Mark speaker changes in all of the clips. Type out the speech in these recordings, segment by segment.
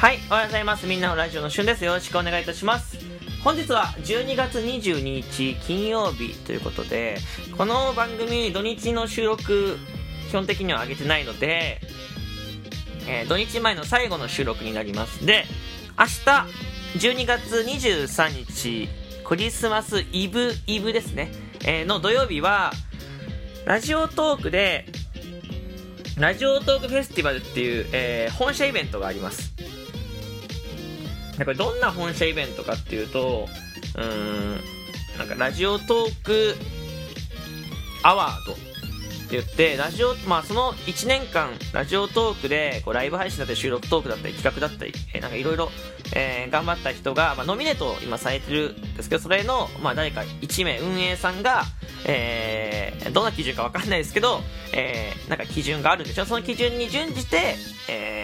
Speaker 1: はい、おはようございます。みんなのラジオのしゅんです。よろしくお願いいたします。本日は12月22日金曜日ということで、この番組土日の収録、基本的には上げてないので、えー土日前の最後の収録になります。で、明日、12月23日、クリスマスイブ、イブですね、えーの土曜日は、ラジオトークで、ラジオトークフェスティバルっていう、えー本社イベントがあります。でこれどんな本社イベントかっていうと、うん、なんかラジオトークアワードって言って、ラジオ、まあその1年間、ラジオトークで、こうライブ配信だったり収録トークだったり企画だったり、えーなんかいろいろ、え頑張った人が、まあノミネートを今されてるんですけど、それの、まあ誰か1名運営さんが、えーどんな基準かわかんないですけど、えーなんか基準があるんでしょその基準に準じて、えー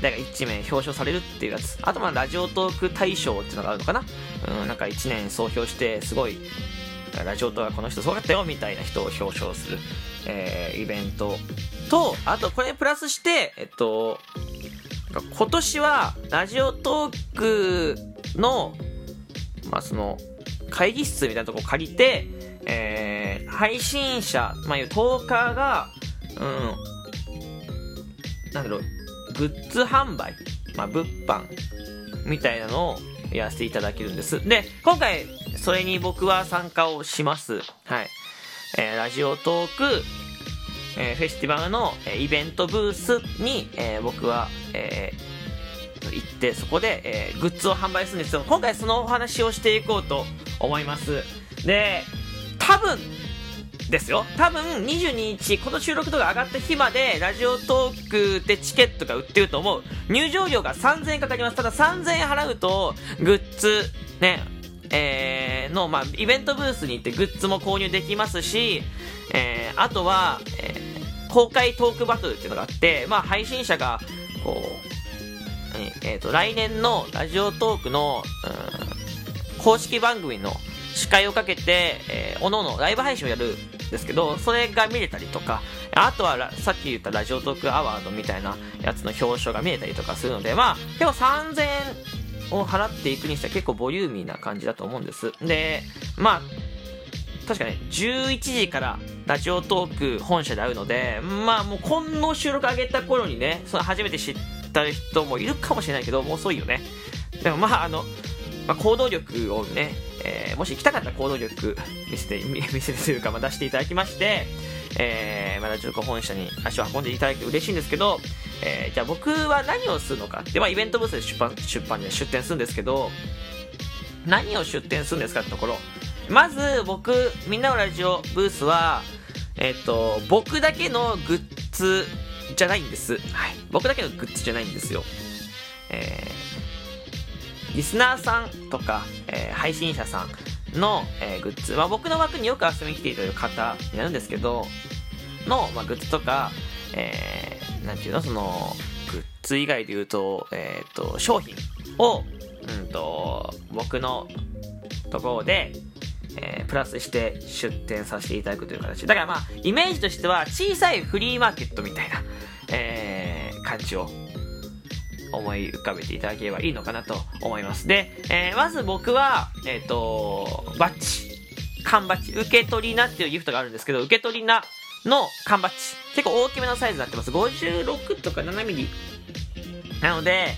Speaker 1: 誰か1名表彰されるっていうやつ。あとまあラジオトーク大賞っていうのがあるのかなうん、なんか1年総評して、すごい、ラジオトークはこの人すごかったよみたいな人を表彰する、えーイベントと、あとこれプラスして、えっと、今年はラジオトークの、まあその、会議室みたいなとこ借りて、えー配信者、まあいうトーカーが、うん、なんだろう、グッズ販売、まあ物販みたいなのをやらせていただけるんです。で、今回、それに僕は参加をします。はい。えーラジオトーク、えーフェスティバルの、えーイベントブースに、えー僕は、えー行って、そこで、えーグッズを販売するんですよ。今回そのお話をしていこうと思います。で、多分、ですよ。多分、22日、この収録とか上がった日まで、ラジオトークでチケットが売ってると思う。入場料が3000円かかります。ただ3000円払うと、グッズ、ね、えーの、まあ、イベントブースに行ってグッズも購入できますし、えーあとは、えー公開トークバトルっていうのがあって、まあ、配信者が、こう、えっ、と、来年のラジオトークの、うん公式番組の司会をかけて、えー、おのおのライブ配信をやるですけど、それが見れたりとか、あとはさっき言ったラジオトークアワードみたいなやつの表彰が見れたりとかするので、まあ、結構3000円を払っていくにしては結構ボリューミーな感じだと思うんです。で、まあ、確かね、11時からラジオトーク本社で会うので、まあもうこの収録上げた頃にね、その初めて知った人もいるかもしれないけど、もう遅いよね。でもまああの、まあ、行動力をね、えーもし行きたかったら行動力見せて、見せてというか、まあ、出していただきまして、えーまあ、ラジオトーク本社に足を運んでいただいて嬉しいんですけど、えーじゃあ僕は何をするのかで、まあ、イベントブースで出版、出版で出展するんですけど、何を出展するんですかってところ。まず、僕、みんなのラジオブースは、えっ、と、僕だけのグッズじゃないんです。はい。僕だけのグッズじゃないんですよ。えーリスナーさんとか、えー配信者さんの、えーグッズ、まあ、僕の枠によく遊びに来ていただく方になるんですけど、の、まあ、グッズとか、えーなんていうの、その、グッズ以外で言うと、えっ、と、商品を、うんと、僕のところで、えープラスして出店させていただくという形。だからまあ、イメージとしては小さいフリーマーケットみたいな、えー感じを思い浮かべていただければいいのかなと思います。で、えーまず僕は、えっ、と、バッジ、缶バッジ、受け取りなっていうギフトがあるんですけど、受け取りなの缶バッジ、結構大きめのサイズになってます。56とか7ミリなので、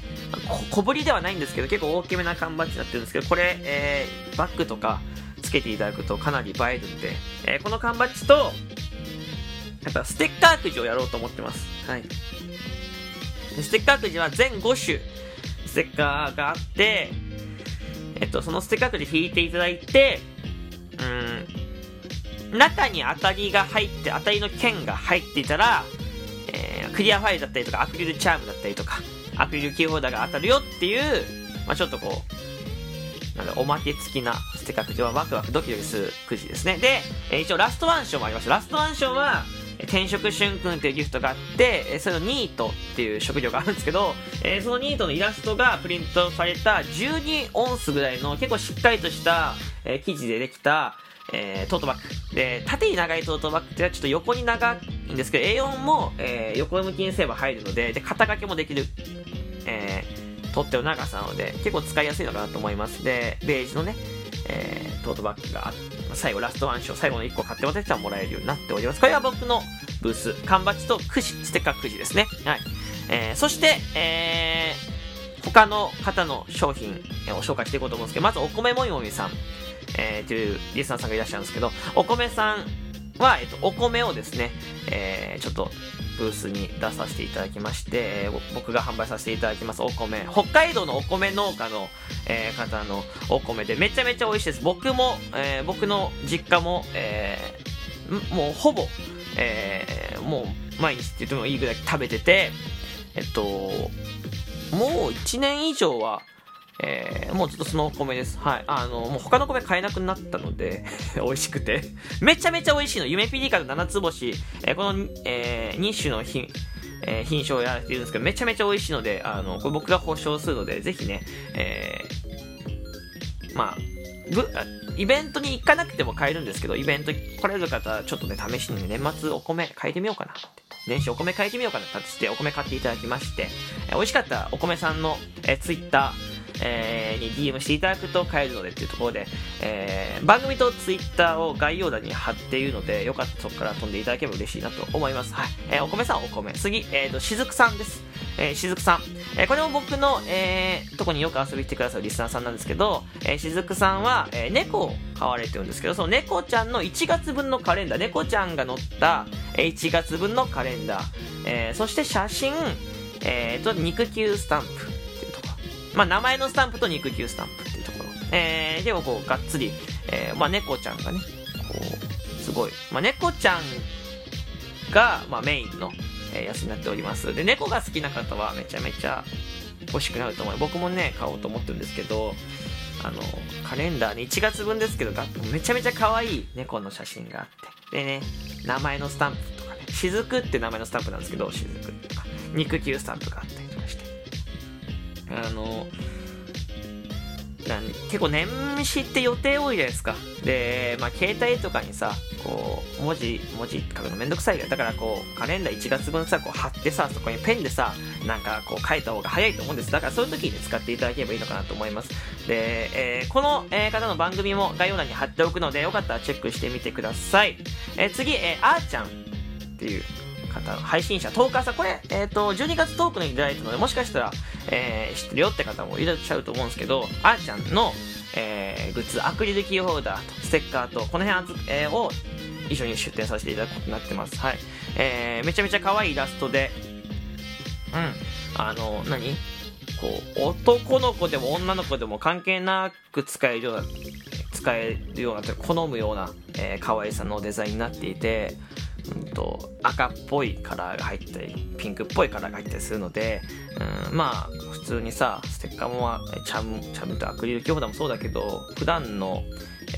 Speaker 1: 小ぶりではないんですけど、結構大きめな缶バッジになってるんですけど、これ、えーバッグとかつけていただくとかなり映えるんで、えーこの缶バッジと、やっぱステッカーくじをやろうと思ってます。はい。でステッカーくじは全5種、ステッカーがあって、えっと、そのステッカーくじ引いていただいて、うん、中に当たりが入って、当たりの剣が入っていたら、えークリアファイルだったりとか、アクリルチャームだったりとか、アクリルキーホルダーが当たるよっていう、まあちょっとこう、なんだおまけ付きなステッカーくじはワクワクドキドキするくじですね。で、えー一応ラストワン賞もあります。ラストワン賞は、転職春君っていうギフトがあって、えそれのニートっていう職業があるんですけど、えそのニートのイラストがプリントされた12オンスぐらいの結構しっかりとした、えー生地でできた、えートートバッグ。で、縦に長いトートバッグってちょっと横に長いんですけど、A4 も、えー横向きにすれば入るので、で、肩掛けもできる、えー取っ手の長さなので、結構使いやすいのかなと思います。で、ベージュのね、え、トートバッグが最後ラストワンショー、最後の1個買って渡したらもらえるようになっております。これは僕のブース、缶バッジとくじ、ステッカーくじですね。はい。えー、そして、えー、他の方の商品を紹介していこうと思うんですけど、まずお米もみもみさん、えー、というリスナーさんがいらっしゃるんですけど、お米さんは、えっと、お米をですね、えー、ちょっと、ブースに出させていただきまして、僕が販売させていただきますお米、北海道のお米農家の、えー、方のお米でめちゃめちゃ美味しいです。僕も、えー、僕の実家も、えー、もうほぼ、えー、もう毎日って言ってもいいぐらい食べてて、えっと、もう1年以上は、えー、もうずっとそのお米です。はい。あの、もう他の米買えなくなったので 美味しくてめちゃめちゃ美味しいの。夢ピリカの7つ星、えー、この、えー、2種の品、えー、品種をやられているんですけど、めちゃめちゃ美味しいので、あの、これ僕が保証するので、ぜひね、えー、まあ、ぶ、イベントに行かなくても買えるんですけど、イベント来れる方は、ちょっとね、試しに年末お米買えてみようかなって。年始お米買えてみようかなってしてお米買っていただきまして、えー、美味しかったお米さんの、えー、ツイッター、えー、に DM していただくと買えるのでっていうところで、えー、番組と Twitter を概要欄に貼っているので、よかったらそこから飛んでいただければ嬉しいなと思います。はい。えー、お米さんお米。次、えーと、しずくさんです。えー、しずくさん。えー、これも僕の、えー、とこによく遊びに来てくださるリスナーさんなんですけど、えー、しずくさんは、えー、猫を飼われてるんですけど、その猫ちゃんの1月分のカレンダー、猫ちゃんが載った、えー、1月分のカレンダー、えー、そして写真、えーと、肉球スタンプ、まあ、名前のスタンプと肉球スタンプっていうところ。えー、でもこう、がっつり、えー、まあ、猫ちゃんがね、こう、すごい、まあ、猫ちゃんが、まあ、メインの、えー、やつになっております。で、猫が好きな方はめちゃめちゃ欲しくなると思う。僕もね、買おうと思ってるんですけど、あの、カレンダーに1月分ですけど、めちゃめちゃ可愛い猫の写真があって。でね、名前のスタンプとかね、雫って名前のスタンプなんですけど、雫とか、肉球スタンプがあって。あの、結構年始って予定多いじゃないですか。で、まあ、携帯とかにさ、こう、文字、文字書くのめんどくさいよ。だからこう、カレンダー1月分さ、こう貼ってさ、そこにペンでさ、なんかこう書いた方が早いと思うんです。だからそういう時に使っていただければいいのかなと思います。で、えー、この、え、方の番組も概要欄に貼っておくので、よかったらチェックしてみてください。えー、次、え、あーちゃんっていう、方、配信者、トーカーさん、これ、えっ、ー、と、12月トークのいただいたので、もしかしたら、えー、知ってるよって方もいらっしゃると思うんですけど、あーちゃんの、えー、グッズ、アクリルキーホルダーと、ステッカーと、この辺、えー、を一緒に出展させていただくことになってます。はい。えー、めちゃめちゃ可愛いイラストで、うん、あの、何？こう、男の子でも女の子でも関係なく使えるような、使えるような、好むような、えー、可愛さのデザインになっていて、うんと、赤っぽいカラーが入ったり、ピンクっぽいカラーが入ったりするので、うん、まあ、普通にさ、ステッカーも、チャム、チャムとアクリルキーホルダーもそうだけど、普段の、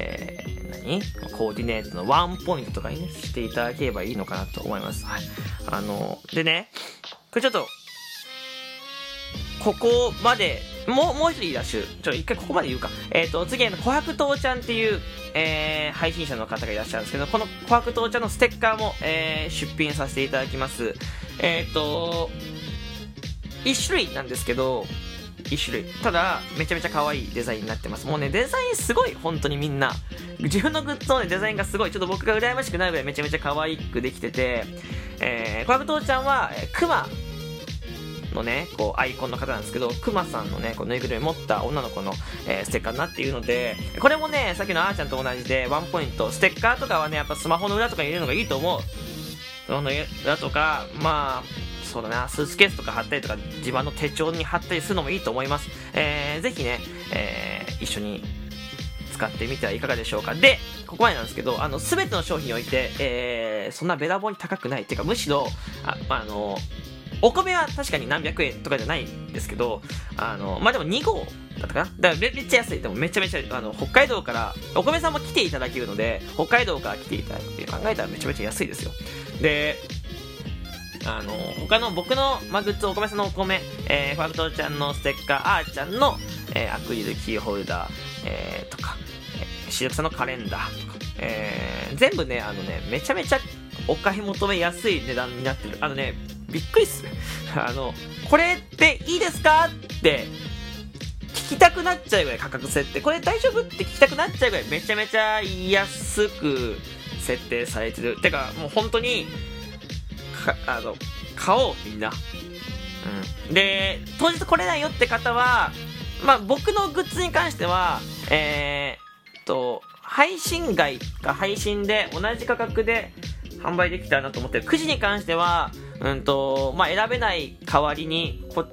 Speaker 1: えー、何？コーディネートのワンポイントとかにね、していただければいいのかなと思います。はい。あの、でね、これちょっと、ここまで、もう、もう一人いらっしゃる。ちょ、一回ここまで言うか。えっ、ー、と、次、あの、琥珀糖ちゃんっていう、えー、配信者の方がいらっしゃるんですけど、この琥珀糖ちゃんのステッカーも、えー、出品させていただきます。えっ、ー、と、一種類なんですけど、一種類。ただ、めちゃめちゃ可愛いデザインになってます。もうね、デザインすごい、本当にみんな。自分のグッズのね、デザインがすごい、ちょっと僕が羨ましくないぐらいめちゃめちゃ可愛くできてて、えー、琥珀糖ちゃんは、えー、クマのね、こう、アイコンの方なんですけど、クマさんのね、こう、ぬいぐるみ持った女の子の、えー、ステッカーになっているので、これもね、さっきのあーちゃんと同じで、ワンポイント、ステッカーとかはね、やっぱスマホの裏とかに入れるのがいいと思う。スマホの裏とか、まあ、そうだな、スーツケースとか貼ったりとか、自分の手帳に貼ったりするのもいいと思います。えー、ぜひね、えー、一緒に使ってみてはいかがでしょうか。で、ここまでなんですけど、あの、すべての商品において、えー、そんなべらぼうに高くない。っていうか、むしろ、あ、あの、お米は確かに何百円とかじゃないんですけど、あの、まあ、でも2号だったかなだからめっちゃ安い。でもめちゃめちゃ、あの、北海道から、お米さんも来ていただけるので、北海道から来ていただくって考えたらめちゃめちゃ安いですよ。で、あの、他の僕の、まあ、グッズ、お米さんのお米、えー、ファクトちゃんのステッカー、あーちゃんの、えー、アクリルキーホルダー、えー、とか、えー、しるさんのカレンダーとか、えー、全部ね、あのね、めちゃめちゃお買い求めやすい値段になってる。あのね、びっくりっす。あの、これっていいですかって聞きたくなっちゃうぐらい価格設定。これ大丈夫って聞きたくなっちゃうぐらいめちゃめちゃ安く設定されてる。てかもう本当にかあの買おうみんな。うん。で当日来れないよって方はまあ僕のグッズに関してはえー、っと配信外か配信で同じ価格で販売できたらなと思ってる。くじに関してはうんとまあ選べない代わりにこ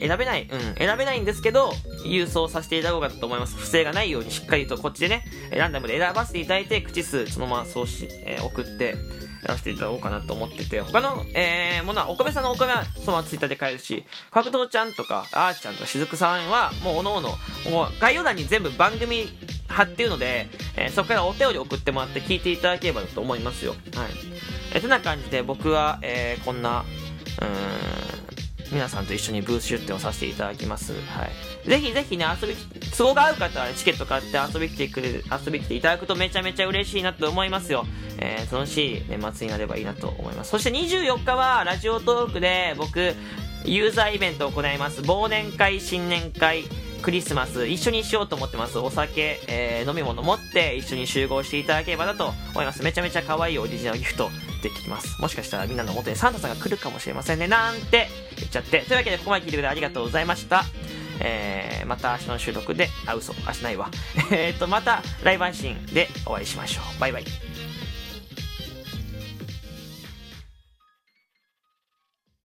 Speaker 1: 選べない、うん、選べないんですけど、郵送させていただこうかと思います。不正がないようにしっかりとこっちでね、ランダムで選ばせていただいて、口数そのまま送し、えー、送って、やらせていただこうかなと思ってて、他の、えー、ものは、お米さんのお米はそのままツイッターで買えるし、角道ちゃんとか、あーちゃんとかしずくさんは、もうおのおの、概要欄に全部番組貼っているので、えー、そこからお便り送ってもらって聞いていただければと思いますよ。はい。え、てな感じで僕は、えー、こんな、うん、皆さんと一緒にブース出店をさせていただきます。はい。ぜひぜひね、遊び、都合が合う方はチケット買って遊び来てくれ、遊び来ていただくとめちゃめちゃ嬉しいなと思いますよ。えー、楽しい年末になればいいなと思います。そして24日はラジオトークで僕、ユーザーイベントを行います。忘年会、新年会、クリスマス一緒にしようと思ってます。お酒、えー、飲み物持って一緒に集合していただければなと思います。めちゃめちゃ可愛いオリジナルギフトできます。もしかしたらみんなの元にサンタさんが来るかもしれませんね。なんて言っちゃって。というわけでここまで聞いてくれてありがとうございました。えー、また明日の収録で、あ、嘘、明日ないわ。えっと、またライブ配信でお会いしましょう。バイバイ。